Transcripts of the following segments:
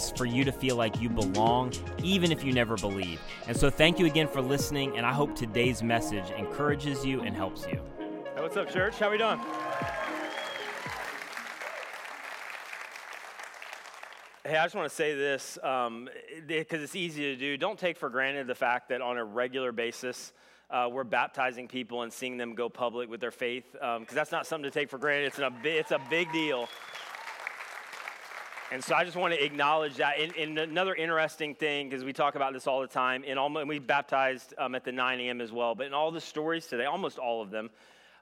is for you to feel like you belong, even if you never believe. And so, thank you again for listening, and I hope today's message encourages you and helps you. Hey, what's up, church? How we doing? Hey, I just want to say this because um, it's easy to do. Don't take for granted the fact that on a regular basis, uh, we're baptizing people and seeing them go public with their faith, because um, that's not something to take for granted. It's a, it's a big deal. And so I just want to acknowledge that. And, and another interesting thing, because we talk about this all the time, all, and we baptized um, at the 9 a.m. as well, but in all the stories today, almost all of them,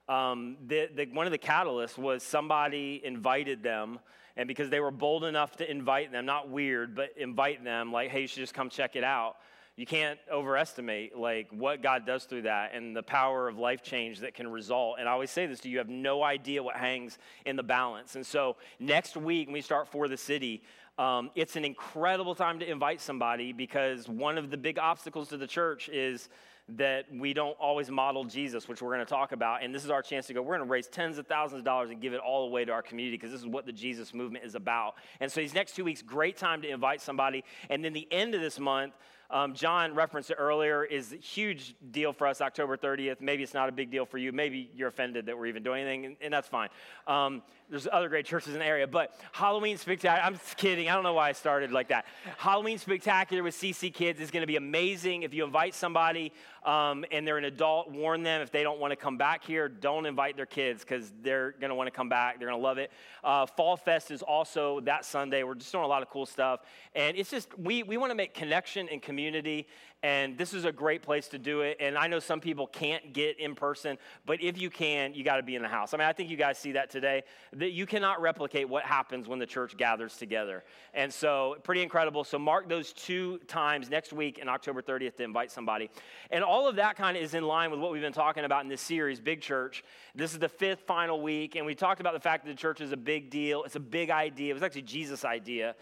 um, the, the, one of the catalysts was somebody invited them, and because they were bold enough to invite them, not weird, but invite them, like, hey, you should just come check it out you can't overestimate like what god does through that and the power of life change that can result and i always say this to you you have no idea what hangs in the balance and so next week when we start for the city um, it's an incredible time to invite somebody because one of the big obstacles to the church is that we don't always model Jesus, which we're going to talk about. And this is our chance to go, we're going to raise tens of thousands of dollars and give it all away to our community because this is what the Jesus movement is about. And so these next two weeks, great time to invite somebody. And then the end of this month, um, John referenced it earlier, is a huge deal for us, October 30th. Maybe it's not a big deal for you. Maybe you're offended that we're even doing anything, and, and that's fine. Um, there's other great churches in the area, but Halloween Spectacular, I'm just kidding. I don't know why I started like that. Halloween Spectacular with CC Kids is going to be amazing. If you invite somebody um, and they're an adult, warn them if they don't want to come back here, don't invite their kids because they're going to want to come back. They're going to love it. Uh, Fall Fest is also that Sunday. We're just doing a lot of cool stuff. And it's just, we, we want to make connection and community and this is a great place to do it. And I know some people can't get in person, but if you can, you got to be in the house. I mean, I think you guys see that today, that you cannot replicate what happens when the church gathers together. And so, pretty incredible. So, mark those two times next week and October 30th to invite somebody. And all of that kind of is in line with what we've been talking about in this series, Big Church. This is the fifth final week, and we talked about the fact that the church is a big deal. It's a big idea. It was actually Jesus' idea,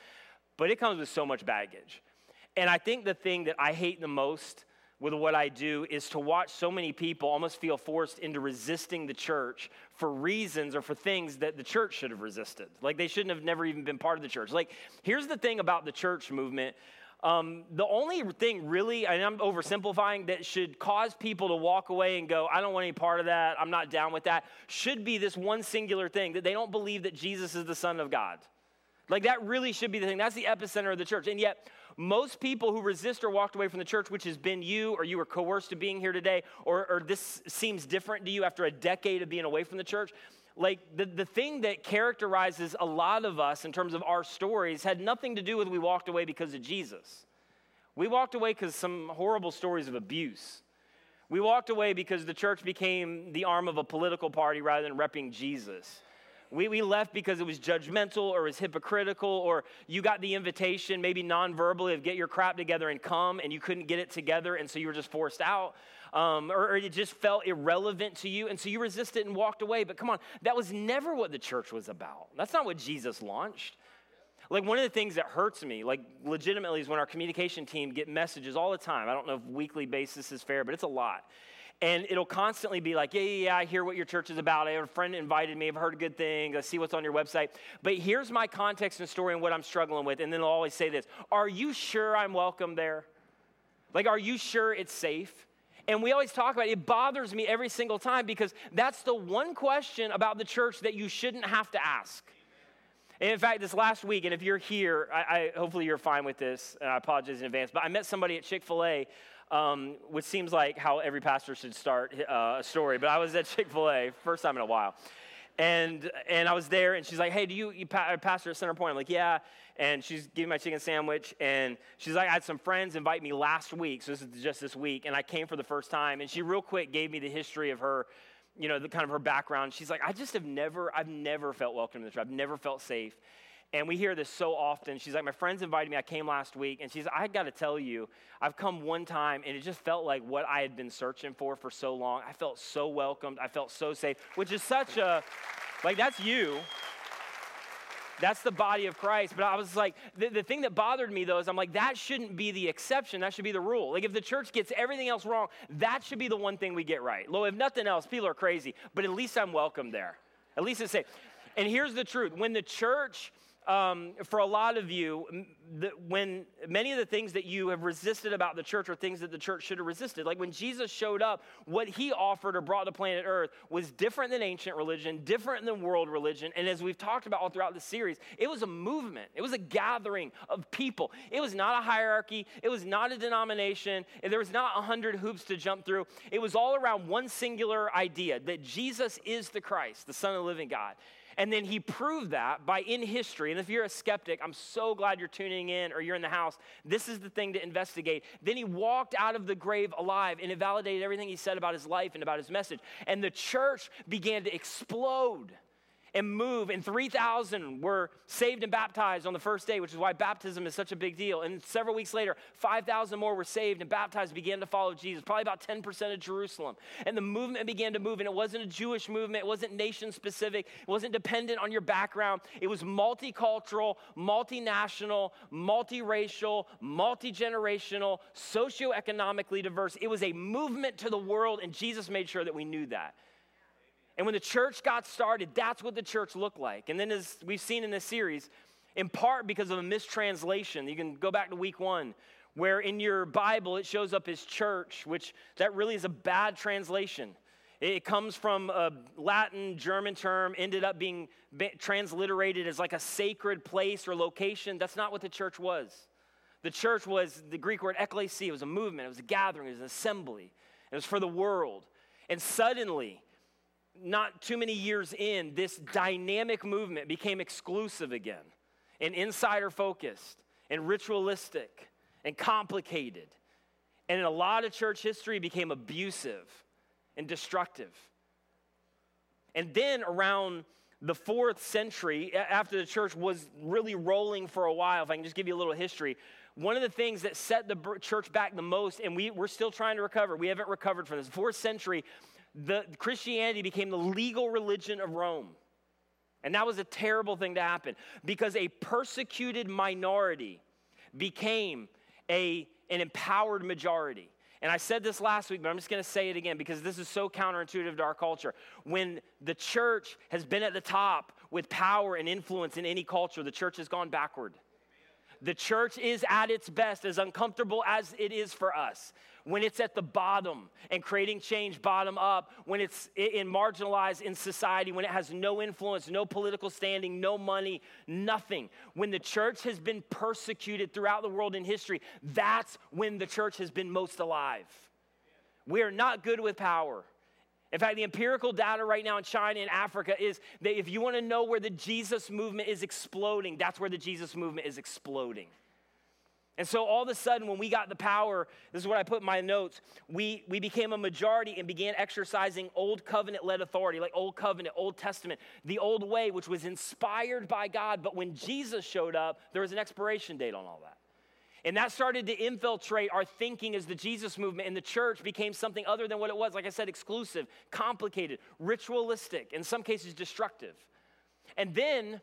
but it comes with so much baggage. And I think the thing that I hate the most with what I do is to watch so many people almost feel forced into resisting the church for reasons or for things that the church should have resisted. Like they shouldn't have never even been part of the church. Like, here's the thing about the church movement. Um, the only thing really, and I'm oversimplifying, that should cause people to walk away and go, I don't want any part of that, I'm not down with that, should be this one singular thing that they don't believe that Jesus is the Son of God. Like that really should be the thing. That's the epicenter of the church. And yet, most people who resist or walked away from the church, which has been you, or you were coerced to being here today, or, or this seems different to you after a decade of being away from the church, like the, the thing that characterizes a lot of us in terms of our stories had nothing to do with we walked away because of Jesus. We walked away because some horrible stories of abuse. We walked away because the church became the arm of a political party rather than repping Jesus. We, we left because it was judgmental or was hypocritical, or you got the invitation, maybe non verbally, of get your crap together and come, and you couldn't get it together, and so you were just forced out. Um, or, or, it just felt irrelevant to you, and so you resisted and walked away. But come on, that was never what the church was about. That's not what Jesus launched. Like one of the things that hurts me, like legitimately, is when our communication team get messages all the time. I don't know if weekly basis is fair, but it's a lot. And it'll constantly be like, yeah, yeah, yeah, I hear what your church is about. I have a friend invited me. I've heard good things. I see what's on your website. But here's my context and story and what I'm struggling with. And then they'll always say this Are you sure I'm welcome there? Like, are you sure it's safe? And we always talk about it. It bothers me every single time because that's the one question about the church that you shouldn't have to ask. And in fact, this last week, and if you're here, I, I, hopefully you're fine with this, and I apologize in advance, but I met somebody at Chick fil A um, which seems like how every pastor should start uh, a story. But I was at Chick fil A, first time in a while. And, and I was there, and she's like, Hey, do you, you pa- pastor at Centerpoint? I'm like, Yeah. And she's giving my chicken sandwich, and she's like, I had some friends invite me last week, so this is just this week, and I came for the first time. And she real quick gave me the history of her, you know, the kind of her background. She's like, I just have never, I've never felt welcome in the church. I've never felt safe. And we hear this so often. She's like, My friends invited me. I came last week. And she's, I got to tell you, I've come one time and it just felt like what I had been searching for for so long. I felt so welcomed. I felt so safe, which is such a, like, that's you. That's the body of Christ. But I was like, the, the thing that bothered me though is I'm like, that shouldn't be the exception. That should be the rule. Like, if the church gets everything else wrong, that should be the one thing we get right. Lord, if nothing else, people are crazy, but at least I'm welcome there. At least it's safe. And here's the truth when the church um, for a lot of you, when many of the things that you have resisted about the church are things that the church should have resisted. Like when Jesus showed up, what he offered or brought to planet Earth was different than ancient religion, different than world religion. And as we've talked about all throughout the series, it was a movement, it was a gathering of people. It was not a hierarchy, it was not a denomination, there was not a hundred hoops to jump through. It was all around one singular idea that Jesus is the Christ, the Son of the living God. And then he proved that by in history. And if you're a skeptic, I'm so glad you're tuning in or you're in the house. This is the thing to investigate. Then he walked out of the grave alive and it validated everything he said about his life and about his message. And the church began to explode and move. And 3,000 were saved and baptized on the first day, which is why baptism is such a big deal. And several weeks later, 5,000 more were saved and baptized, began to follow Jesus, probably about 10% of Jerusalem. And the movement began to move. And it wasn't a Jewish movement, it wasn't nation specific, it wasn't dependent on your background. It was multicultural, multinational, multiracial, multi generational, socioeconomically diverse. It was a movement to the world, and Jesus made sure that we knew that. And when the church got started, that's what the church looked like. And then, as we've seen in this series, in part because of a mistranslation, you can go back to week one, where in your Bible it shows up as church, which that really is a bad translation. It comes from a Latin, German term, ended up being transliterated as like a sacred place or location. That's not what the church was. The church was the Greek word ekklesia, it was a movement, it was a gathering, it was an assembly, it was for the world. And suddenly, not too many years in, this dynamic movement became exclusive again and insider focused and ritualistic and complicated. And in a lot of church history, became abusive and destructive. And then around the fourth century, after the church was really rolling for a while, if I can just give you a little history, one of the things that set the church back the most, and we, we're still trying to recover, we haven't recovered from this. Fourth century, the, Christianity became the legal religion of Rome. And that was a terrible thing to happen because a persecuted minority became a, an empowered majority. And I said this last week, but I'm just going to say it again because this is so counterintuitive to our culture. When the church has been at the top with power and influence in any culture, the church has gone backward. The church is at its best, as uncomfortable as it is for us when it's at the bottom and creating change bottom up, when it's in marginalized in society, when it has no influence, no political standing, no money, nothing. When the church has been persecuted throughout the world in history, that's when the church has been most alive. We are not good with power. In fact, the empirical data right now in China and Africa is that if you want to know where the Jesus movement is exploding, that's where the Jesus movement is exploding. And so all of a sudden, when we got the power, this is what I put in my notes, we, we became a majority and began exercising old covenant led authority, like old covenant, Old Testament, the old way, which was inspired by God. But when Jesus showed up, there was an expiration date on all that. And that started to infiltrate our thinking as the Jesus movement, and the church became something other than what it was. Like I said, exclusive, complicated, ritualistic, in some cases destructive. And then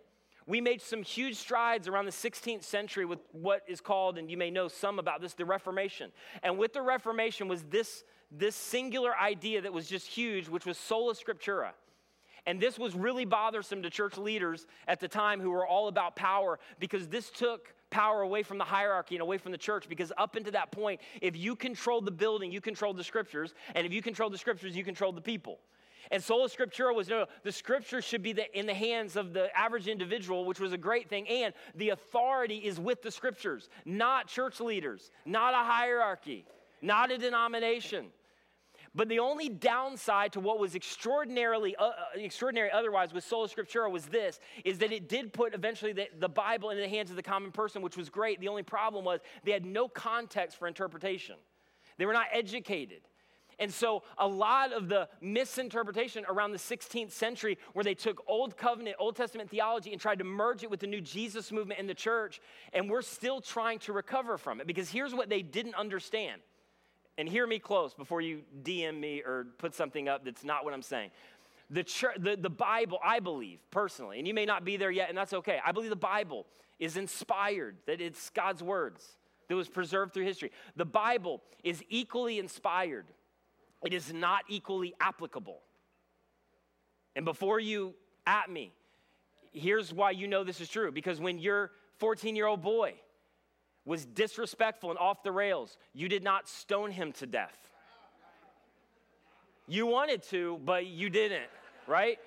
we made some huge strides around the 16th century with what is called, and you may know some about this, the Reformation. And with the Reformation was this, this singular idea that was just huge, which was sola scriptura. And this was really bothersome to church leaders at the time who were all about power because this took power away from the hierarchy and away from the church because up until that point, if you controlled the building, you controlled the scriptures. And if you controlled the scriptures, you controlled the people. And sola scriptura was no, the scripture should be the, in the hands of the average individual, which was a great thing. And the authority is with the scriptures, not church leaders, not a hierarchy, not a denomination. But the only downside to what was extraordinarily uh, uh extraordinary otherwise with sola scriptura was this is that it did put eventually the, the Bible in the hands of the common person, which was great. The only problem was they had no context for interpretation. They were not educated. And so, a lot of the misinterpretation around the 16th century, where they took Old Covenant, Old Testament theology, and tried to merge it with the new Jesus movement in the church, and we're still trying to recover from it. Because here's what they didn't understand. And hear me close before you DM me or put something up that's not what I'm saying. The, church, the, the Bible, I believe personally, and you may not be there yet, and that's okay. I believe the Bible is inspired, that it's God's words that was preserved through history. The Bible is equally inspired it is not equally applicable. And before you at me, here's why you know this is true because when your 14 year old boy was disrespectful and off the rails, you did not stone him to death. You wanted to, but you didn't, right?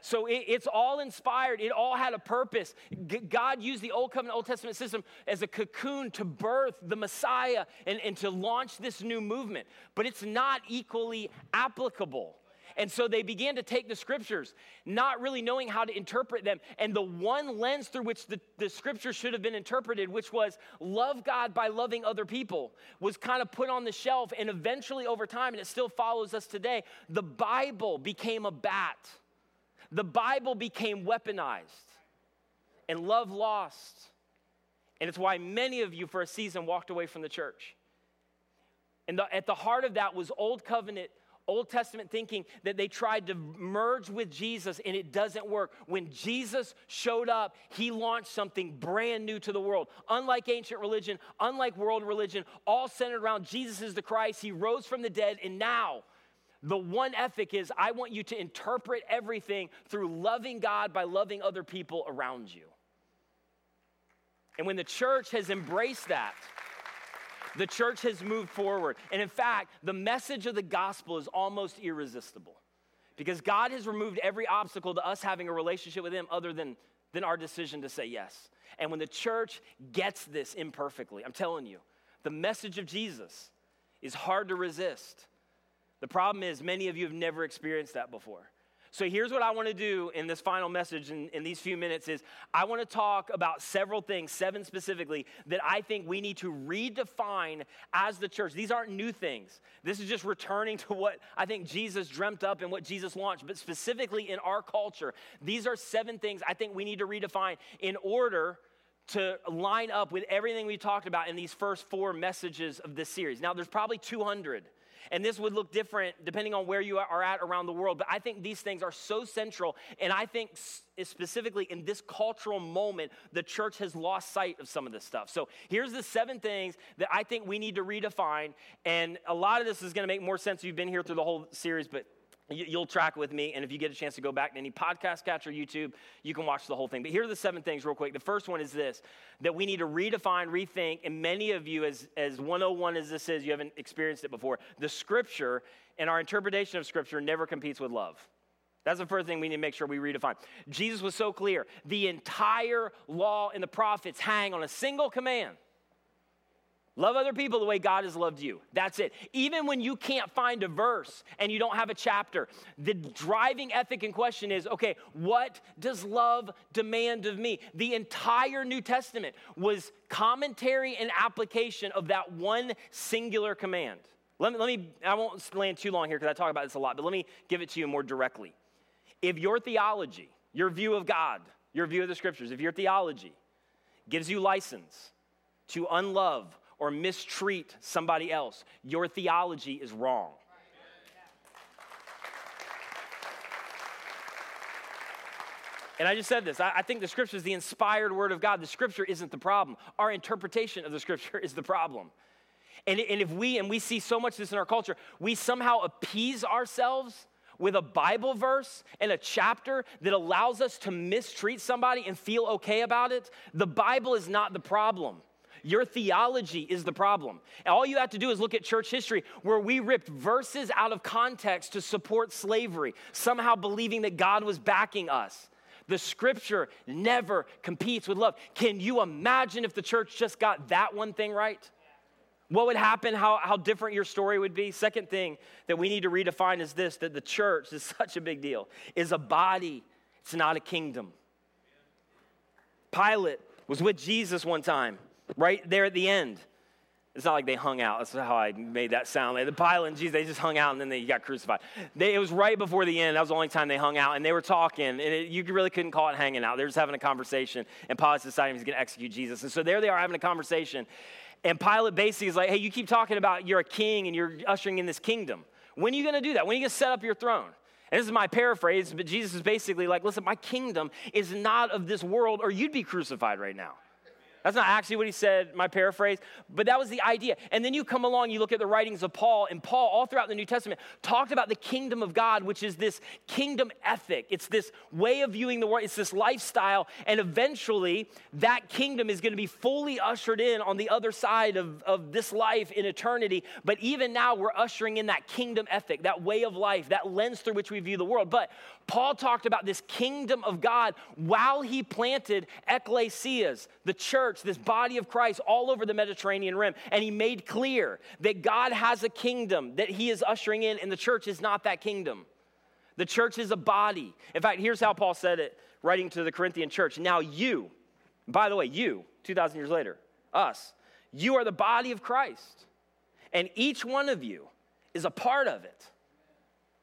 So it, it's all inspired. It all had a purpose. G- God used the Old Covenant, Old Testament system as a cocoon to birth the Messiah and, and to launch this new movement. But it's not equally applicable. And so they began to take the scriptures, not really knowing how to interpret them. And the one lens through which the, the scriptures should have been interpreted, which was love God by loving other people, was kind of put on the shelf. And eventually, over time, and it still follows us today, the Bible became a bat the Bible became weaponized and love lost. And it's why many of you, for a season, walked away from the church. And the, at the heart of that was Old Covenant, Old Testament thinking that they tried to merge with Jesus and it doesn't work. When Jesus showed up, he launched something brand new to the world. Unlike ancient religion, unlike world religion, all centered around Jesus is the Christ. He rose from the dead, and now the one ethic is I want you to interpret everything through loving God by loving other people around you. And when the church has embraced that, the church has moved forward. And in fact, the message of the gospel is almost irresistible because God has removed every obstacle to us having a relationship with Him other than, than our decision to say yes. And when the church gets this imperfectly, I'm telling you, the message of Jesus is hard to resist. The problem is, many of you have never experienced that before. So here's what I want to do in this final message in, in, these few minutes is I want to talk about several things, seven specifically, that I think we need to redefine as the church. These aren't new things. This is just returning to what I think Jesus dreamt up and what Jesus launched, but specifically in our culture. These are seven things I think we need to redefine in order to line up with everything we talked about in these first four messages of this series. Now, there's probably 200 and this would look different depending on where you are at around the world. But I think these things are so central. And I think specifically in this cultural moment, the church has lost sight of some of this stuff. So here's the seven things that I think we need to redefine. And a lot of this is going to make more sense if you've been here through the whole series, but You'll track with me, and if you get a chance to go back to any podcast catcher, or YouTube, you can watch the whole thing. But here are the seven things, real quick. The first one is this that we need to redefine, rethink, and many of you, as, as 101 as this is, you haven't experienced it before. The scripture and our interpretation of scripture never competes with love. That's the first thing we need to make sure we redefine. Jesus was so clear. The entire law and the prophets hang on a single command Love other people the way God has loved you. That's it. Even when you can't find a verse and you don't have a chapter, the driving ethic in question is okay, what does love demand of me? The entire New Testament was commentary and application of that one singular command. Let me, let me I won't land too long here because I talk about this a lot, but let me give it to you more directly. If your theology, your view of God, your view of the scriptures, if your theology gives you license to unlove or mistreat somebody else, your theology is wrong. And I just said this. I, think the scripture is the inspired word of God. The scripture isn't the problem. Our interpretation of the scripture is the problem. And, and if we, and we see so much this in our culture, we somehow appease ourselves with a Bible verse and a chapter that allows us to mistreat somebody and feel okay about it, the Bible is not the problem. Your theology is the problem. All you have to do is look at church history where we ripped verses out of context to support slavery, somehow believing that God was backing us. The scripture never competes with love. Can you imagine if the church just got that one thing right? What would happen? How, how different your story would be? Second thing that we need to redefine is this that the church is such a big deal, is a body, it's not a kingdom. Pilate was with Jesus one time right there at the end. It's not like they hung out. That's how I made that sound. Like the Pilate and Jesus, they just hung out and then they got crucified. They, it was right before the end. That was the only time they hung out. And they were talking. And it, you really couldn't call it hanging out. They were just having a conversation. And Pilate decided he's going to execute Jesus. And so there they are having a conversation. And Pilate basically is like, hey, you keep talking about you're a king and you're ushering in this kingdom. When are you going to do that? When are you going to set up your throne? And this is my paraphrase, but Jesus is basically like, listen, my kingdom is not of this world, or you'd be crucified right now. That's not actually what he said, my paraphrase, but that was the idea. And then you come along, you look at the writings of Paul, and Paul, all throughout the New Testament, talked about the kingdom of God, which is this kingdom ethic. It's this way of viewing the world, it's this lifestyle. And eventually, that kingdom is going to be fully ushered in on the other side of, of this life in eternity. But even now, we're ushering in that kingdom ethic, that way of life, that lens through which we view the world. But Paul talked about this kingdom of God while he planted ecclesias, the church church, this body of Christ, all over the Mediterranean rim. And he made clear that God has a kingdom that he is ushering in, and the church is not that kingdom. The church is a body. In fact, here's how Paul said it, writing to the Corinthian church. Now, you, by the way, you, 2,000 years later, us, you are the body of Christ, and each one of you is a part of it.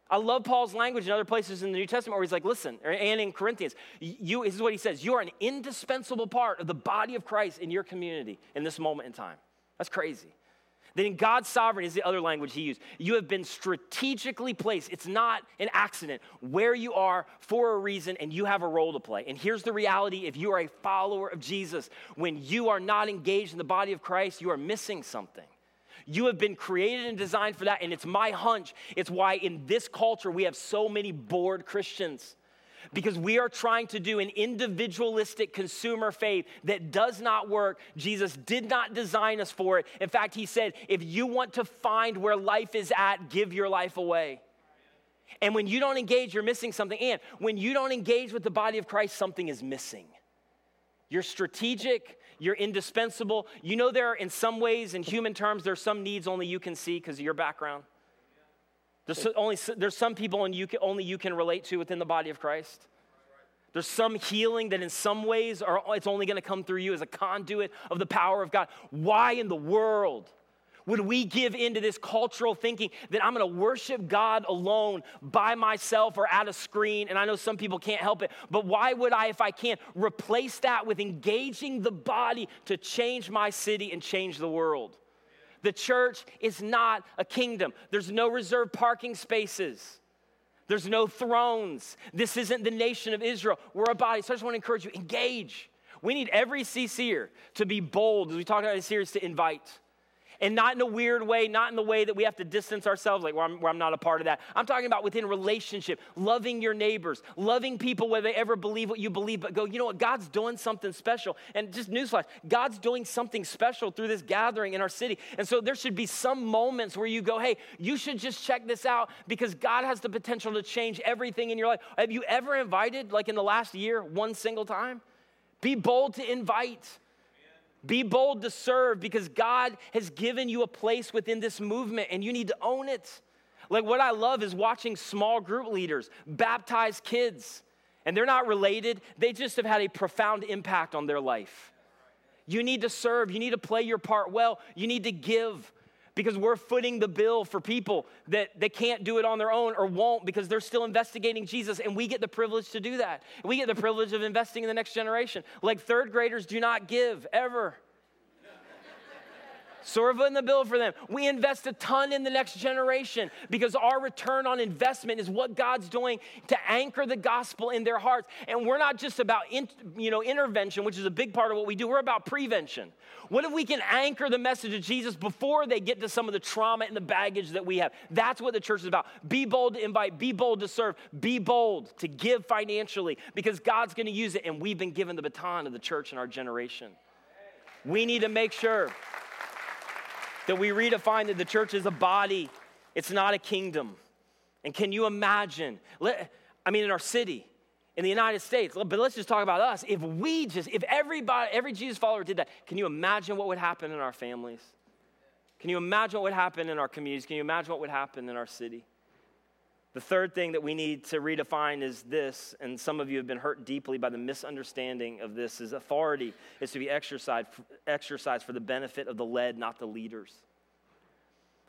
I love Paul's language in other places in the New Testament where he's like, listen, and in Corinthians, you, this is what he says you are an indispensable part of the body of Christ in your community in this moment in time. That's crazy. Then in God's sovereign is the other language he used. You have been strategically placed. It's not an accident where you are for a reason and you have a role to play. And here's the reality if you are a follower of Jesus, when you are not engaged in the body of Christ, you are missing something. You have been created and designed for that. And it's my hunch. It's why in this culture we have so many bored Christians. Because we are trying to do an individualistic consumer faith that does not work. Jesus did not design us for it. In fact, he said, if you want to find where life is at, give your life away. And when you don't engage, you're missing something. And when you don't engage with the body of Christ, something is missing. You're strategic, you're indispensable. You know, there are, in some ways, in human terms, there's some needs only you can see because of your background. There's, only, there's some people and you can, only you can relate to within the body of Christ. There's some healing that in some ways are, it's only going to come through you as a conduit of the power of God. Why in the world would we give into this cultural thinking that I'm to worship God alone by myself or at a screen? And I know some people can't help it, but why would I, if I can, replace that with engaging the body to change my city and change the world? The church is not a kingdom, there's no reserved parking spaces. There's no thrones. This isn't the nation of Israel. We're a body. So I just want to encourage you engage. We need every CCer to be bold, as we talked about in this series, to invite and not in a weird way, not in the way that we have to distance ourselves, like where I'm, where I'm, not a part of that. I'm talking about within relationship, loving your neighbors, loving people whether they ever believe what you believe, but go, you know what, God's doing something special. And just newsflash, God's doing something special through this gathering in our city. And so there should be some moments where you go, hey, you should just check this out because God has the potential to change everything in your life. Have you ever invited, like in the last year, one single time? Be bold to invite. Be bold to serve because God has given you a place within this movement and you need to own it. Like, what I love is watching small group leaders baptize kids, and they're not related, they just have had a profound impact on their life. You need to serve, you need to play your part well, you need to give because we're footing the bill for people that they can't do it on their own or won't because they're still investigating Jesus, and we get the privilege to do that. We get the privilege of investing in the next generation. Like third graders do not give ever. So we're footing the bill for them. We invest a ton in the next generation because our return on investment is what God's doing to anchor the gospel in their hearts. And we're not just about in, you know intervention, which is a big part of what we do. We're about prevention. What if we can anchor the message of Jesus before they get to some of the trauma and the baggage that we have? That's what the church is about. Be bold to invite, be bold to serve, be bold to give financially because God's going to use it and we've been given the baton of the church in our generation. We need to make sure that we redefine that the church is a body, it's not a kingdom. And can you imagine? I mean, in our city, in the United States, but let's just talk about us. If we just, if everybody, every Jesus follower did that, can you imagine what would happen in our families? Can you imagine what would happen in our communities? Can you imagine what would happen in our city? The third thing that we need to redefine is this, and some of you have been hurt deeply by the misunderstanding of this, is authority is to be exercised, exercised for the benefit of the led, not the leaders.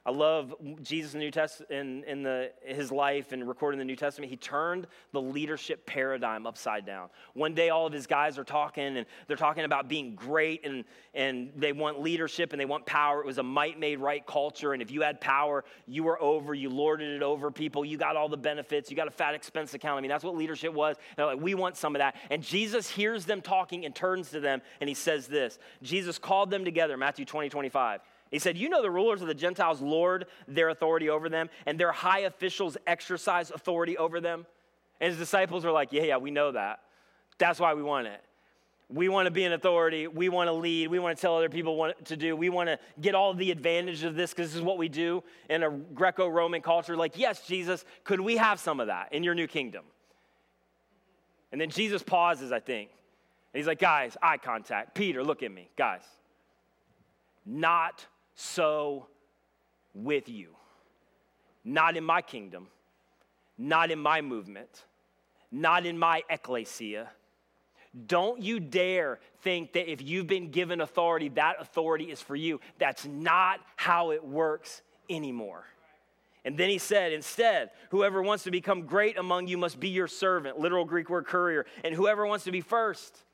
I love Jesus in the New Testament in, in the, his life and recording the New Testament. He turned the leadership paradigm upside down. One day, all of his guys are talking, and they're talking about being great, and, and they want leadership and they want power. It was a might made right culture, and if you had power, you were over. You lorded it over people. You got all the benefits. You got a fat expense account. I mean, that's what leadership was. And they're like, we want some of that. And Jesus hears them talking and turns to them, and he says this Jesus called them together, Matthew 20, 25. He said, You know, the rulers of the Gentiles lord their authority over them, and their high officials exercise authority over them. And his disciples are like, Yeah, yeah, we know that. That's why we want it. We want to be an authority. We want to lead. We want to tell other people what to do. We want to get all the advantage of this because this is what we do in a Greco Roman culture. Like, yes, Jesus, could we have some of that in your new kingdom? And then Jesus pauses, I think. And he's like, guys, eye contact. Peter, look at me. Guys, not so with you. Not in my kingdom, not in my movement, not in my ecclesia. Don't you dare think that if you've been given authority, that authority is for you. That's not how it works anymore. And then he said, instead, whoever wants to become great among you must be your servant, literal Greek word courier, and whoever wants to be first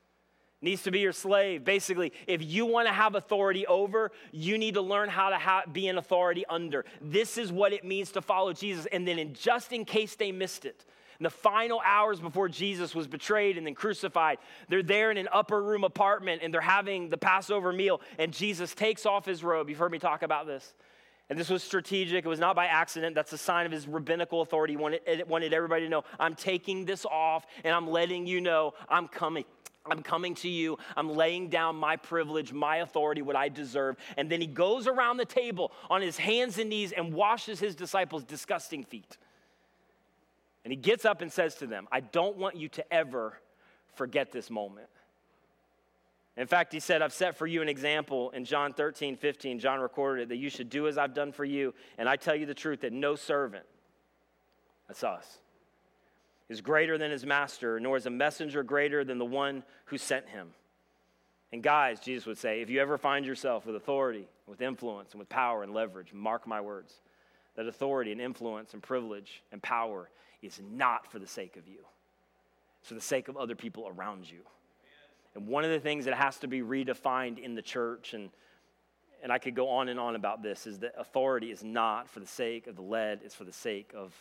needs to be your slave. Basically, if you want to have authority over, you need to learn how to ha- be an authority under. This is what it means to follow Jesus. And then, in, just in case they missed it, in the final hours before Jesus was betrayed and then crucified, they're there in an upper room apartment and they're having the Passover meal. And Jesus takes off his robe. You've heard me talk about this. And this was strategic. It was not by accident. That's a sign of his rabbinical authority. He wanted, wanted everybody to know I'm taking this off and I'm letting you know I'm coming. I'm coming to you. I'm laying down my privilege, my authority, what I deserve. And then he goes around the table on his hands and knees and washes his disciples' disgusting feet. And he gets up and says to them, I don't want you to ever forget this moment. In fact, he said, I've set for you an example in John 13, 15. John recorded it that you should do as I've done for you. And I tell you the truth that no servant, that's us, is greater than his master, nor is a messenger greater than the one who sent him. And guys, Jesus would say, if you ever find yourself with authority, with influence, and with power and leverage, mark my words, that authority and influence and privilege and power is not for the sake of you, it's for the sake of other people around you. And one of the things that has to be redefined in the church, and, and I could go on and on about this, is that authority is not for the sake of the led, it's for the sake of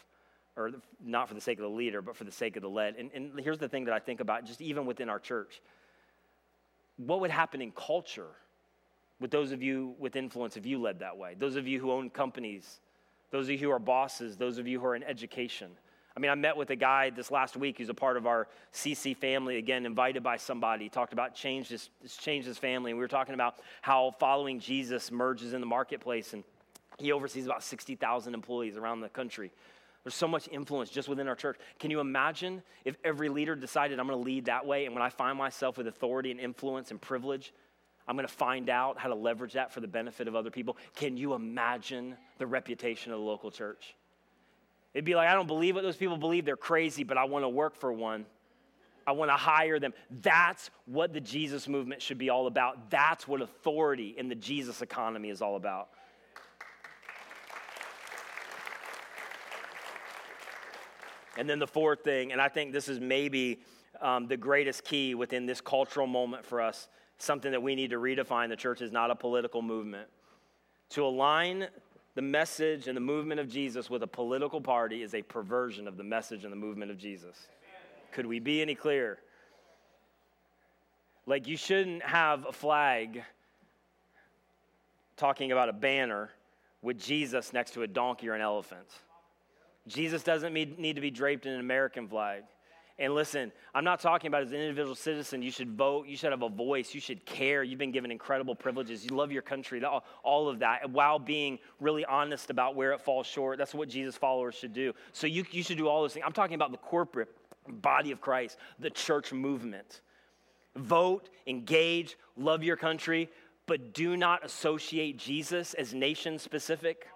or not for the sake of the leader, but for the sake of the led. And, and here's the thing that I think about, just even within our church. What would happen in culture with those of you with influence if you led that way? Those of you who own companies, those of you who are bosses, those of you who are in education. I mean, I met with a guy this last week who's a part of our CC family, again, invited by somebody. He talked about change his, change his family. And we were talking about how following Jesus merges in the marketplace. And he oversees about 60,000 employees around the country. There's so much influence just within our church. Can you imagine if every leader decided, I'm going to lead that way, and when I find myself with authority and influence and privilege, I'm going to find out how to leverage that for the benefit of other people? Can you imagine the reputation of the local church? It'd be like, I don't believe what those people believe. They're crazy, but I want to work for one. I want to hire them. That's what the Jesus movement should be all about. That's what authority in the Jesus economy is all about. And then the fourth thing, and I think this is maybe um, the greatest key within this cultural moment for us, something that we need to redefine. The church is not a political movement. To align the message and the movement of Jesus with a political party is a perversion of the message and the movement of Jesus. Could we be any clearer? Like, you shouldn't have a flag talking about a banner with Jesus next to a donkey or an elephant. Jesus doesn't need to be draped in an American flag. And listen, I'm not talking about as an individual citizen, you should vote, you should have a voice, you should care. You've been given incredible privileges, you love your country, all of that, while being really honest about where it falls short. That's what Jesus followers should do. So you, you should do all those things. I'm talking about the corporate body of Christ, the church movement. Vote, engage, love your country, but do not associate Jesus as nation specific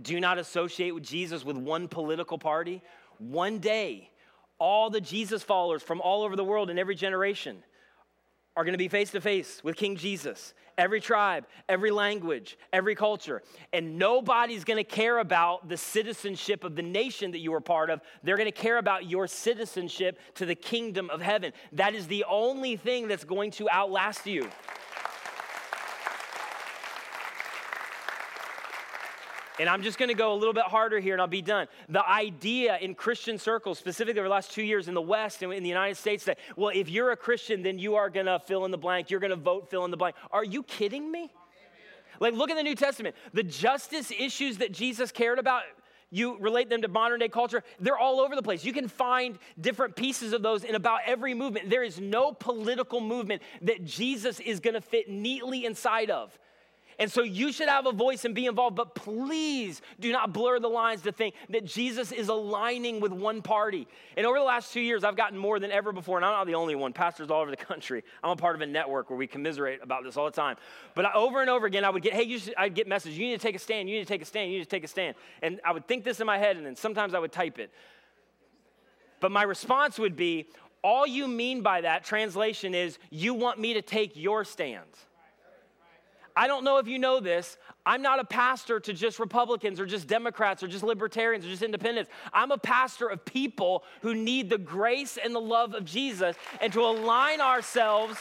Do not associate with Jesus with one political party. One day, all the Jesus followers from all over the world in every generation are going to be face to face with King Jesus. Every tribe, every language, every culture. And nobody's going to care about the citizenship of the nation that you are part of. They're going to care about your citizenship to the kingdom of heaven. That is the only thing that's going to outlast you. And I'm just going to go a little bit harder here and I'll be done. The idea in Christian circles, specifically over the last two years in the West and in the United States, that, well, if you're a Christian, then you are going to fill in the blank, you're going to vote fill in the blank. Are you kidding me? Like, look at the New Testament. The justice issues that Jesus cared about, you relate them to modern day culture, they're all over the place. You can find different pieces of those in about every movement. There is no political movement that Jesus is going to fit neatly inside of. And so you should have a voice and be involved, but please do not blur the lines to think that Jesus is aligning with one party. And over the last two years, I've gotten more than ever before, and I'm not the only one. Pastors all over the country. I'm a part of a network where we commiserate about this all the time. But I, over and over again, I would get, hey, you should, I'd get messages. You need to take a stand. You need to take a stand. You need to take a stand. And I would think this in my head, and then sometimes I would type it. But my response would be, all you mean by that translation is, you want me to take your stand. I don't know if you know this. I'm not a pastor to just Republicans or just Democrats or just libertarians or just independents. I'm a pastor of people who need the grace and the love of Jesus and to align ourselves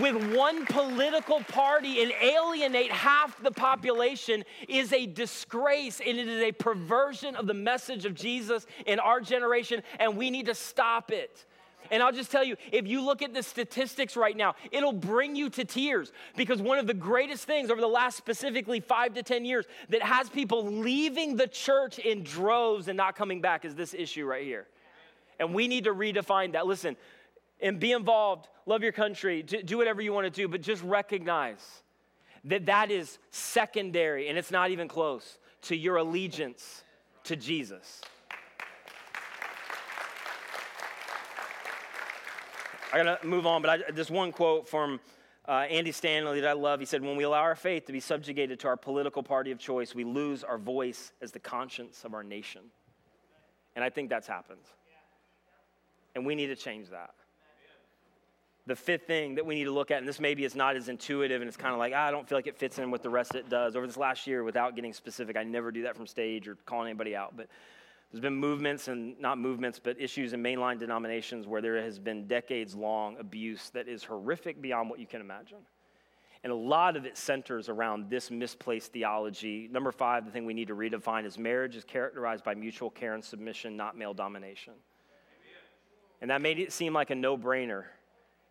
with one political party and alienate half the population is a disgrace and it is a perversion of the message of Jesus in our generation, and we need to stop it. And I'll just tell you, if you look at the statistics right now, it'll bring you to tears because one of the greatest things over the last specifically five to 10 years that has people leaving the church in droves and not coming back is this issue right here. And we need to redefine that. Listen, and be involved, love your country, do whatever you want to do, but just recognize that that is secondary and it's not even close to your allegiance to Jesus. I gotta move on, but I, this one quote from uh, Andy Stanley that I love. He said, When we allow our faith to be subjugated to our political party of choice, we lose our voice as the conscience of our nation. And I think that's happened. And we need to change that. The fifth thing that we need to look at, and this maybe is not as intuitive and it's kind of like, ah, I don't feel like it fits in with the rest it does. Over this last year, without getting specific, I never do that from stage or calling anybody out. But there's been movements and not movements, but issues in mainline denominations where there has been decades long abuse that is horrific beyond what you can imagine. And a lot of it centers around this misplaced theology. Number five, the thing we need to redefine is marriage is characterized by mutual care and submission, not male domination. And that made it seem like a no brainer.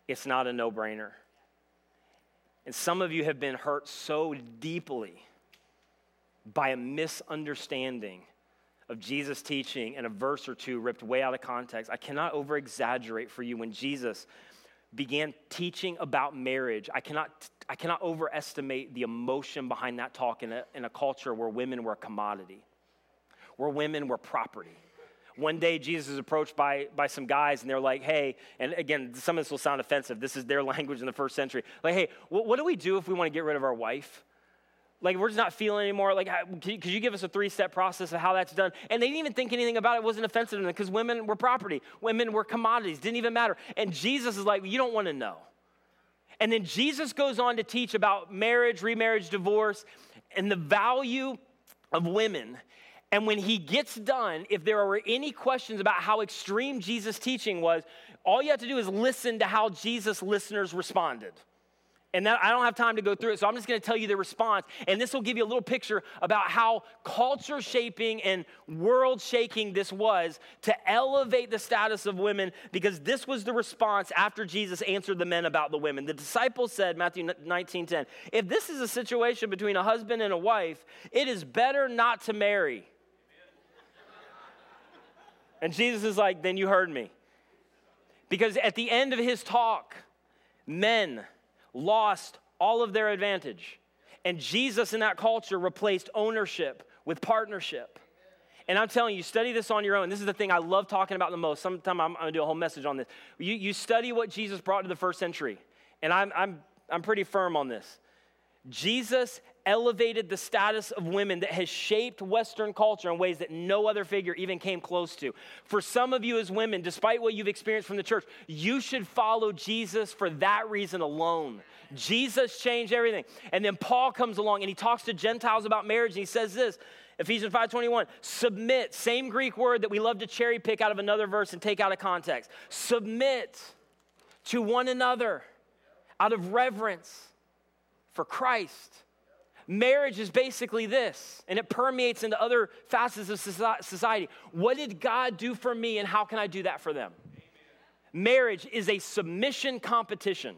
It's not a no brainer. And some of you have been hurt so deeply by a misunderstanding of Jesus' teaching and a verse or two ripped way out of context. I cannot over exaggerate for you when Jesus began teaching about marriage. I cannot, I cannot overestimate the emotion behind that talk in a, in a culture where women were a commodity, where women were property. One day, Jesus is approached by, by some guys, and they're like, hey, and again, some of this will sound offensive. This is their language in the first century. Like, hey, what, what do we do if we want to get rid of our wife? Like, we're just not feeling anymore. Like, could you give us a three step process of how that's done? And they didn't even think anything about it. it wasn't offensive to them because women were property, women were commodities, didn't even matter. And Jesus is like, you don't want to know. And then Jesus goes on to teach about marriage, remarriage, divorce, and the value of women. And when he gets done, if there were any questions about how extreme Jesus' teaching was, all you have to do is listen to how Jesus' listeners responded. And that, I don't have time to go through it, so I'm just to tell you the response. And this will give you a little picture about how culture shaping and world shaking this was to elevate the status of women, because this was the response after Jesus answered the men about the women. The disciples said, Matthew 19 10, if this is a situation between a husband and a wife, it is better not to marry. and Jesus is like, then you heard me. Because at the end of his talk, men, lost all of their advantage. And Jesus in that culture replaced ownership with partnership. And I'm telling you, study this on your own. This is the thing I love talking about the most. Sometime I'm, I'm to do a whole message on this. You, you study what Jesus brought to the first century. And I'm, I'm, I'm pretty firm on this. Jesus elevated the status of women, that has shaped Western culture in ways that no other figure even came close to. For some of you as women, despite what you've experienced from the church, you should follow Jesus for that reason alone. Jesus changed everything. And then Paul comes along and he talks to Gentiles about marriage and he says this Ephesians 5:21, submit, same Greek word that we love to cherry pick out of another verse and take out of context. Submit to one another out of reverence for Christ. Marriage is basically this, and it permeates into other facets of society. What did God do for me, and how can I do that for them? Marriage is a submission competition.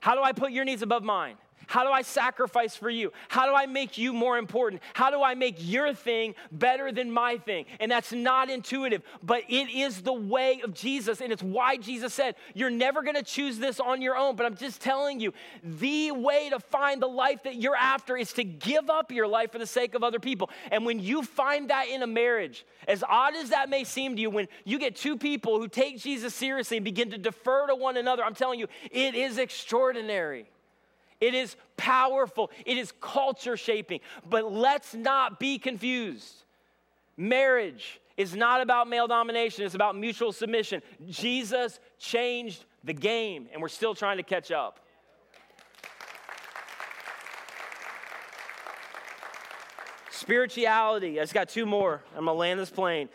How do I put your needs above mine? How do I sacrifice for you? How do I make you more important? How do I make your thing better than my thing? And that's not intuitive, but it is the way of Jesus. And it's why Jesus said, You're never going to choose this on your own. But I'm just telling you, the way to find the life that you're after is to give up your life for the sake of other people. And when you find that in a marriage, as odd as that may seem to you, when you get two people who take Jesus seriously and begin to defer to one another, I'm telling you, it is extraordinary. It is powerful, it is culture shaping. But let's not be confused. Marriage is not about male domination, it's about mutual submission. Jesus changed the game, and we're still trying to catch up. Spirituality, I just got two more. I'm gonna land this plane.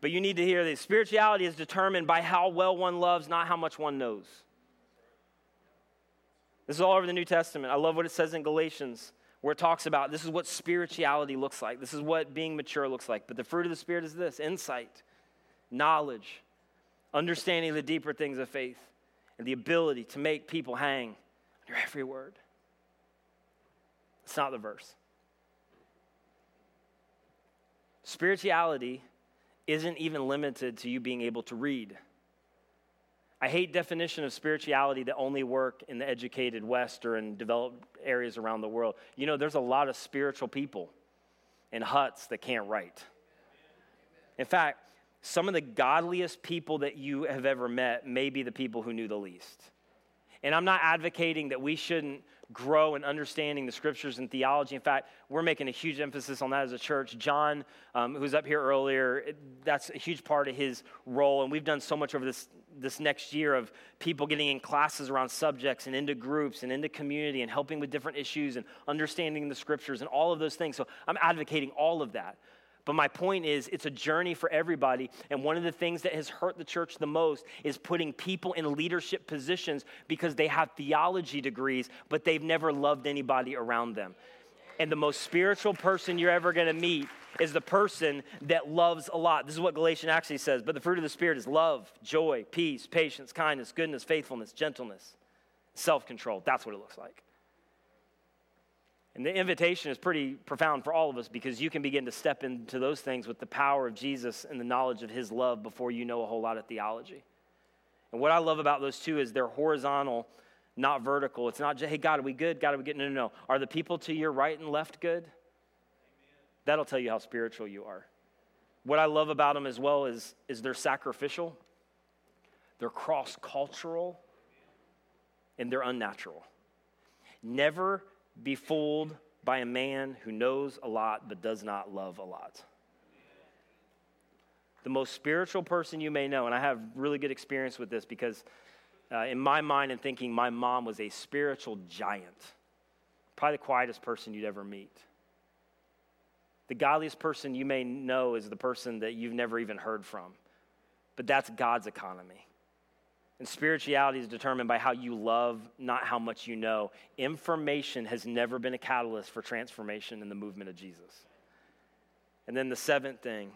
But you need to hear this. Spirituality is determined by how well one loves, not how much one knows. This is all over the New Testament. I love what it says in Galatians, where it talks about this is what spirituality looks like. This is what being mature looks like. But the fruit of the Spirit is this insight, knowledge, understanding the deeper things of faith, and the ability to make people hang on your every word. It's not the verse. Spirituality isn't even limited to you being able to read. I hate definition of spirituality that only work in the educated West or in developed areas around the world. You know, there's a lot of spiritual people in huts that can't write. In fact, some of the godliest people that you have ever met may be the people who knew the least. And I'm not advocating that we shouldn't grow in understanding the scriptures and theology. In fact, we're making a huge emphasis on that as a church. John, um, who's up here earlier, that's a huge part of his role. And we've done so much over this, this next year of people getting in classes around subjects and into groups and into community and helping with different issues and understanding the scriptures and all of those things. So I'm advocating all of that. But my point is, it's a journey for everybody. And one of the things that has hurt the church the most is putting people in leadership positions because they have theology degrees, but they've never loved anybody around them. And the most spiritual person you're ever going to meet is the person that loves a lot. This is what Galatians actually says. But the fruit of the Spirit is love, joy, peace, patience, kindness, goodness, faithfulness, gentleness, self control. That's what it looks like. And the invitation is pretty profound for all of us because you can begin to step into those things with the power of Jesus and the knowledge of his love before you know a whole lot of theology. And what I love about those two is they're horizontal, not vertical. It's not just, hey, God, are we good? God, are we good? No, no, no. Are the people to your right and left good? That'll tell you how spiritual you are. What I love about them as well is, is they're sacrificial, they're cross cultural, and they're unnatural. Never be fooled by a man who knows a lot but does not love a lot. The most spiritual person you may know, and I have really good experience with this because uh, in my mind and thinking, my mom was a spiritual giant, probably the quietest person you'd ever meet. The godliest person you may know is the person that you've never even heard from, but that's God's economy. And spirituality is determined by how you love, not how much you know. Information has never been a catalyst for transformation in the movement of Jesus. And then the seventh thing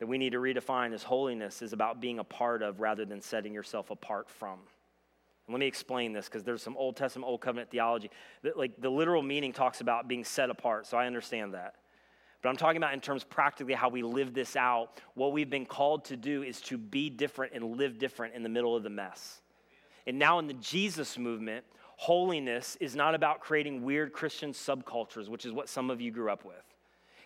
that we need to redefine is holiness is about being a part of rather than setting yourself apart from. And let me explain this because there's some Old Testament, Old Covenant theology. That, like the literal meaning talks about being set apart, so I understand that. But I'm talking about in terms practically how we live this out. What we've been called to do is to be different and live different in the middle of the mess. And now in the Jesus movement, holiness is not about creating weird Christian subcultures, which is what some of you grew up with.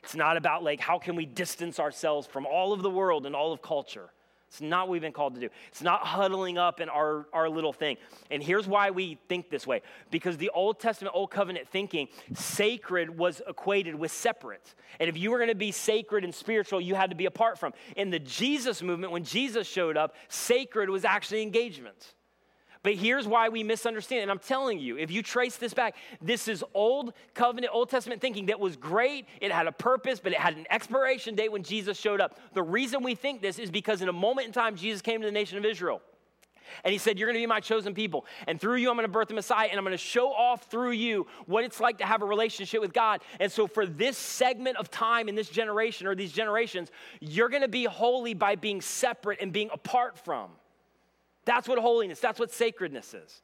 It's not about like how can we distance ourselves from all of the world and all of culture. It's not what we've been called to do. It's not huddling up in our, our little thing. And here's why we think this way because the Old Testament, Old Covenant thinking, sacred was equated with separate. And if you were going to be sacred and spiritual, you had to be apart from. In the Jesus movement, when Jesus showed up, sacred was actually engagement. But here's why we misunderstand. And I'm telling you, if you trace this back, this is old covenant, Old Testament thinking that was great. It had a purpose, but it had an expiration date when Jesus showed up. The reason we think this is because in a moment in time, Jesus came to the nation of Israel. And he said, You're going to be my chosen people. And through you, I'm going to birth the Messiah. And I'm going to show off through you what it's like to have a relationship with God. And so, for this segment of time in this generation or these generations, you're going to be holy by being separate and being apart from. That's what holiness, that's what sacredness is.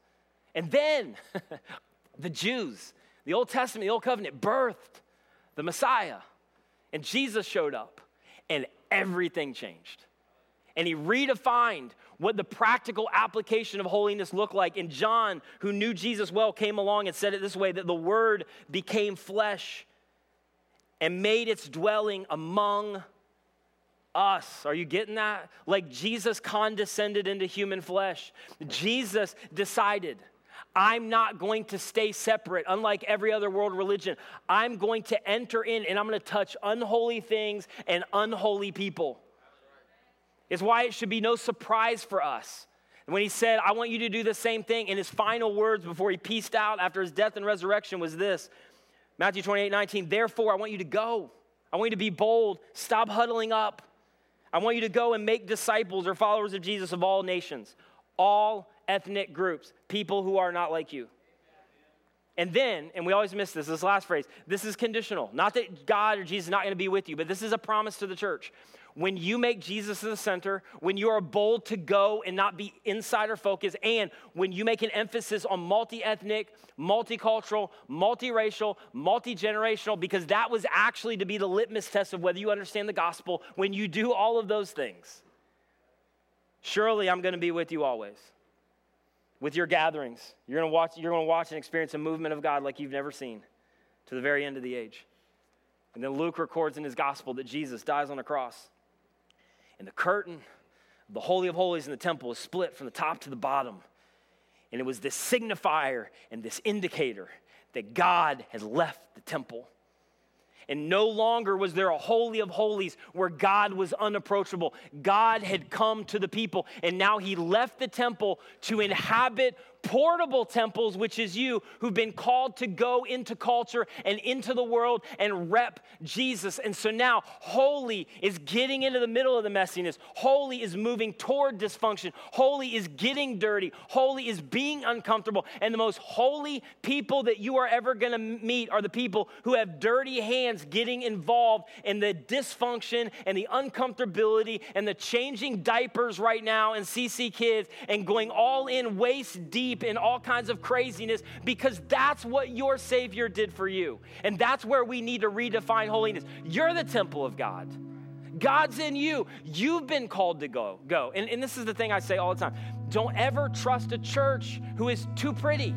And then the Jews, the Old Testament, the Old Covenant birthed the Messiah. And Jesus showed up, and everything changed. And he redefined what the practical application of holiness looked like. And John, who knew Jesus well, came along and said it this way that the Word became flesh and made its dwelling among us. Are you getting that? Like Jesus condescended into human flesh. Jesus decided, I'm not going to stay separate, unlike every other world religion. I'm going to enter in and I'm going to touch unholy things and unholy people. It's why it should be no surprise for us. When he said, I want you to do the same thing, in his final words before he pieced out after his death and resurrection was this Matthew 28 19, therefore, I want you to go. I want you to be bold. Stop huddling up. I want you to go and make disciples or followers of Jesus of all nations, all ethnic groups, people who are not like you. And then, and we always miss this, this last phrase, this is conditional. Not that God or Jesus is not going to be with you, but this is a promise to the church when you make Jesus the center, when you are bold to go and not be insider focused, and when you make an emphasis on multi ethnic, multicultural, multiracial, multi generational, because that was actually to be the litmus test of whether you understand the gospel, when you do all of those things, surely I'm to be with you always. With your gatherings, you're to watch, you're to watch and experience a movement of God like you've never seen to the very end of the age. And then Luke records in his gospel that Jesus dies on a cross. And the curtain of the Holy of Holies in the temple was split from the top to the bottom. And it was this signifier and this indicator that God had left the temple. And no longer was there a holy of holies where God was unapproachable. God had come to the people, and now he left the temple to inhabit portable temples, which is you, who've been called to go into culture and into the world and rep Jesus. And so now, holy is getting into the middle of the messiness. Holy is moving toward dysfunction. Holy is getting dirty. Holy is being uncomfortable. And the most holy people that you are ever going to meet are the people who have dirty hands getting involved in the dysfunction and the uncomfortability and the changing diapers right now in CC Kids and going all in waist deep deep in all kinds of craziness because that's what your Savior did for you. And that's where we need to redefine holiness. You're the temple of God. God's in you. You've been called to go. Go. And, and this is the thing I say all the time. Don't ever trust a church who is too pretty.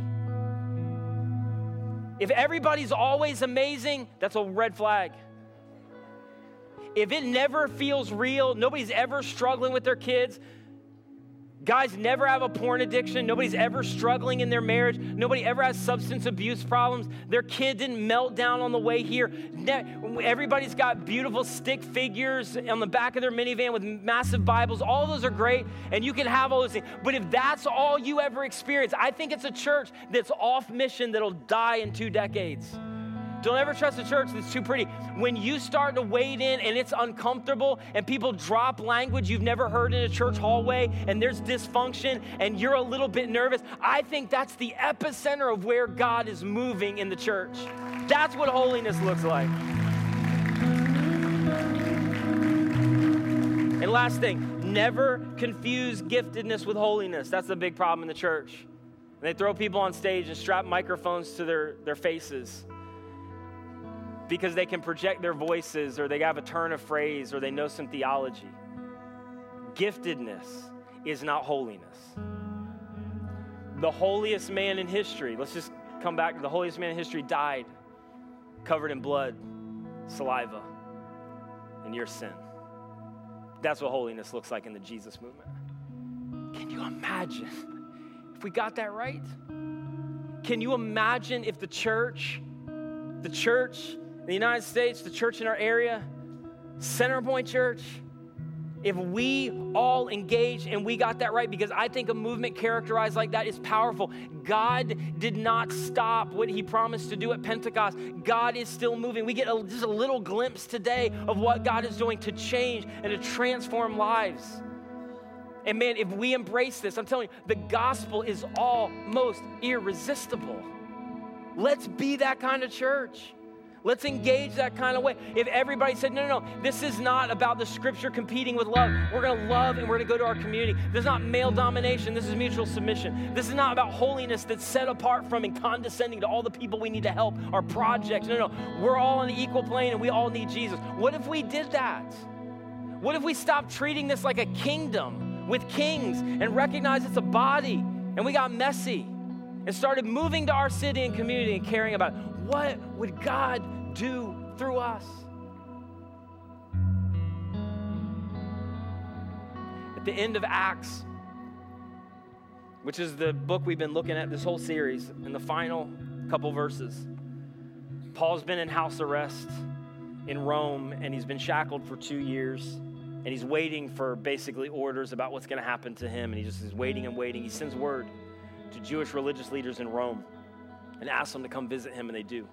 If everybody's always amazing, that's a red flag. If it never feels real, nobody's ever struggling with their kids, Guys never have a porn addiction. Nobody's ever struggling in their marriage. Nobody ever has substance abuse problems. Their kid didn't melt down on the way here. Everybody's got beautiful stick figures on the back of their minivan with massive Bibles. All those are great, and you can have all those things. But if that's all you ever experience, I think it's a church that's off mission that'll die in two decades. Don't ever trust a church that's too pretty. When you start to wade in and it's uncomfortable and people drop language you've never heard in a church hallway and there's dysfunction and you're a little bit nervous, I think that's the epicenter of where God is moving in the church. That's what holiness looks like. And last thing, never confuse giftedness with holiness. That's the big problem in the church. And they throw people on stage and strap microphones to their, their faces because they can project their voices or they have a turn of phrase or they know some theology. Giftedness is not holiness. The holiest man in history, let's just come back the holiest man in history, died covered in blood, saliva, and your sin. That's what holiness looks like in the Jesus movement. Can you imagine if we got that right? Can you imagine if the church, the church in the United States, the church in our area, Centerpoint Church, if we all engage and we got that right, because I think a movement characterized like that is powerful. God did not stop what He promised to do at Pentecost. God is still moving. We get a, just a little glimpse today of what God is doing to change and to transform lives. And man, if we embrace this, I'm telling you, the gospel is almost irresistible. Let's be that kind of church. Let's engage that kind of way. If everybody said, no, no, no, this is not about the scripture competing with love. We're going to love and we're going to go to our community. This is not male domination. This is mutual submission. This is not about holiness that's set apart from and condescending to all the people we need to help, our projects. No, no, we're all on the equal plane and we all need Jesus. What if we did that? What if we stopped treating this like a kingdom with kings and recognized it's a body and we got messy and started moving to our city and community and caring about what would God do through us? At the end of Acts, which is the book we've been looking at this whole series, in the final couple verses, Paul's been in house arrest in Rome and he's been shackled for two years and he's waiting for basically orders about what's going to happen to him and he just is waiting and waiting. He sends word to Jewish religious leaders in Rome and ask them to come visit him, and they do.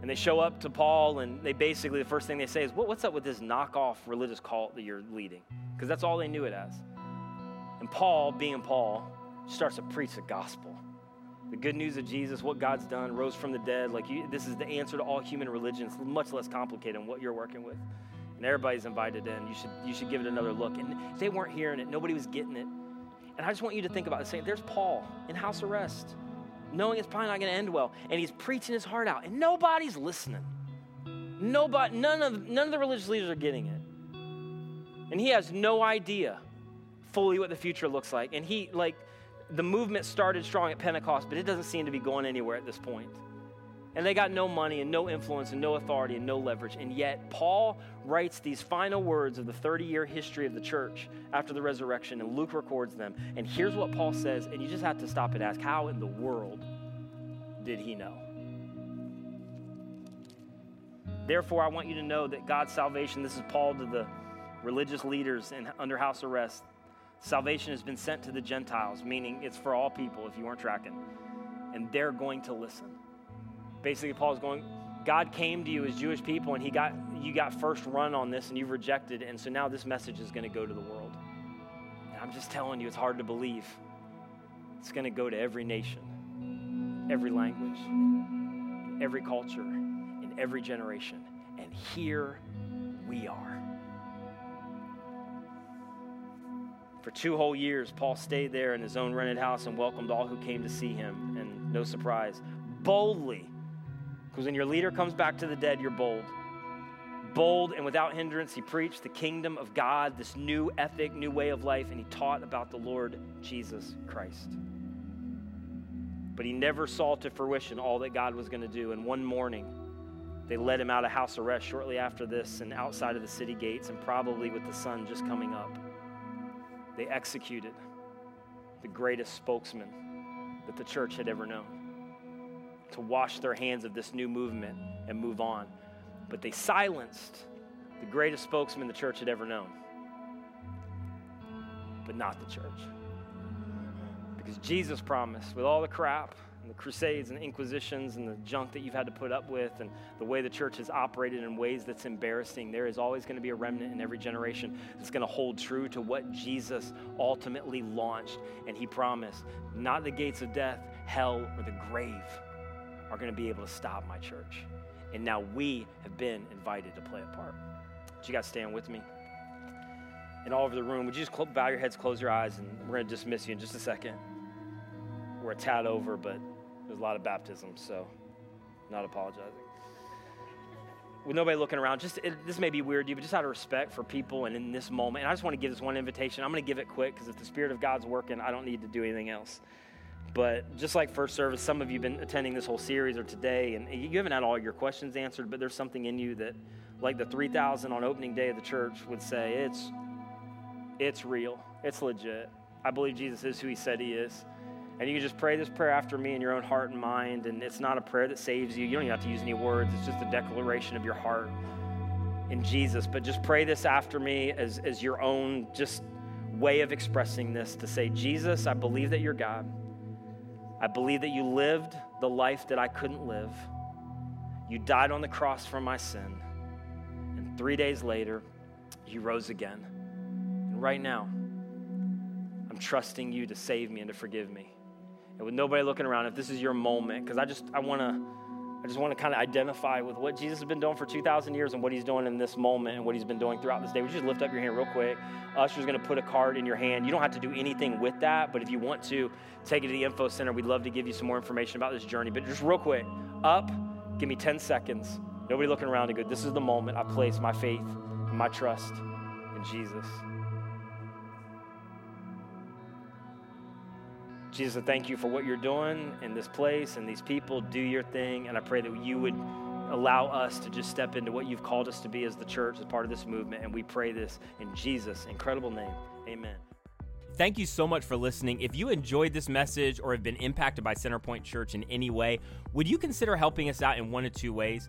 And they show up to Paul, and they basically, the first thing they say is, What's up with this knockoff religious cult that you're leading? Because that's all they knew it as. And Paul, being Paul, starts to preach the gospel. The good news of Jesus, what God's done, rose from the dead. Like, you, this is the answer to all human religions, much less complicated than what you're working with. And everybody's invited in. You should, you should give it another look. And they weren't hearing it, nobody was getting it. And I just want you to think about it. Saying, there's Paul in house arrest knowing it's probably not going to end well. And he's preaching his heart out, and nobody's listening. Nobody, none of, none of the religious leaders are getting it. And he has no idea fully what the future looks like. And he, like, the movement started strong at Pentecost, but it doesn't seem to be going anywhere at this point. And they got no money and no influence and no authority and no leverage. And yet, Paul writes these final words of the 30 year history of the church after the resurrection, and Luke records them. And here's what Paul says, and you just have to stop and ask how in the world did he know? Therefore, I want you to know that God's salvation, this is Paul to the religious leaders in, under house arrest. Salvation has been sent to the Gentiles, meaning it's for all people if you weren't tracking. And they're going to listen. Basically, Paul's going, God came to you as Jewish people and he got you got first run on this and you've rejected and so now this message is going to go to the world. And I'm just telling you it's hard to believe. It's going to go to every nation, every language, every culture, in every generation. And here we are. For two whole years, Paul stayed there in his own rented house and welcomed all who came to see him. And no surprise, boldly because when your leader comes back to the dead, you're bold. Bold and without hindrance, he preached the kingdom of God, this new ethic, new way of life, and he taught about the Lord Jesus Christ. But he never saw to fruition all that God was going to do. And one morning, they led him out of house arrest shortly after this and outside of the city gates, and probably with the sun just coming up. They executed the greatest spokesman that the church had ever known to wash their hands of this new movement and move on. But they silenced the greatest spokesman the church had ever known, but not the church. Because Jesus promised, with all the crap and the crusades and inquisitions and the junk that you've had to put up with and the way the church has operated in ways that's embarrassing, there is always going to be a remnant in every generation that's going to hold true to what Jesus ultimately launched. And he promised not the gates of death, hell, or the grave are going to be able to stop my church. And now we have been invited to play a part. Would you guys stand with me? And all over the room, would you just bow your heads, close your eyes, and we're going to dismiss you in just a second. We're a tad over, but there's a lot of baptism, so not apologizing. With nobody looking around, just it, this may be weird to you, but just out of respect for people and in this moment, and I just want to give this one invitation. I'm going to give it quick because if the Spirit of God's working, I don't need to do anything else. But just like first service, some of you have been attending this whole series or today, and you haven't had all your questions answered, but there's something in you that, like the 3,000 on opening day of the church would say, it's It's real, it's legit. I believe Jesus is who he said he is. And you can just pray this prayer after me in your own heart and mind. And it's not a prayer that saves you. You don't even have to use any words, it's just a declaration of your heart in Jesus. But just pray this after me as, as your own just way of expressing this to say, Jesus, I believe that you're God. I believe that you lived the life that I couldn't live. You died on the cross for my sin. And three days later, you rose again. And right now, I'm trusting you to save me and to forgive me. And with nobody looking around, if this is your moment, because I just I want to I just want to kind of identify with what Jesus has been doing for 2,000 years and what he's doing in this moment and what he's been doing throughout this day. Would you just lift up your hand real quick? Usher's going to put a card in your hand. You don't have to do anything with that, but if you want to, take it to the info center. We'd love to give you some more information about this journey. But just real quick, up, give me 10 seconds. Nobody looking around to go, this is the moment I place my faith and my trust in Jesus. Jesus, I thank you for what you're doing in this place and these people. Do your thing. And I pray that you would allow us to just step into what you've called us to be as the church, as part of this movement. And we pray this in Jesus' incredible name. Amen. Thank you so much for listening. If you enjoyed this message or have been impacted by Centerpoint Church in any way, would you consider helping us out in one of two ways?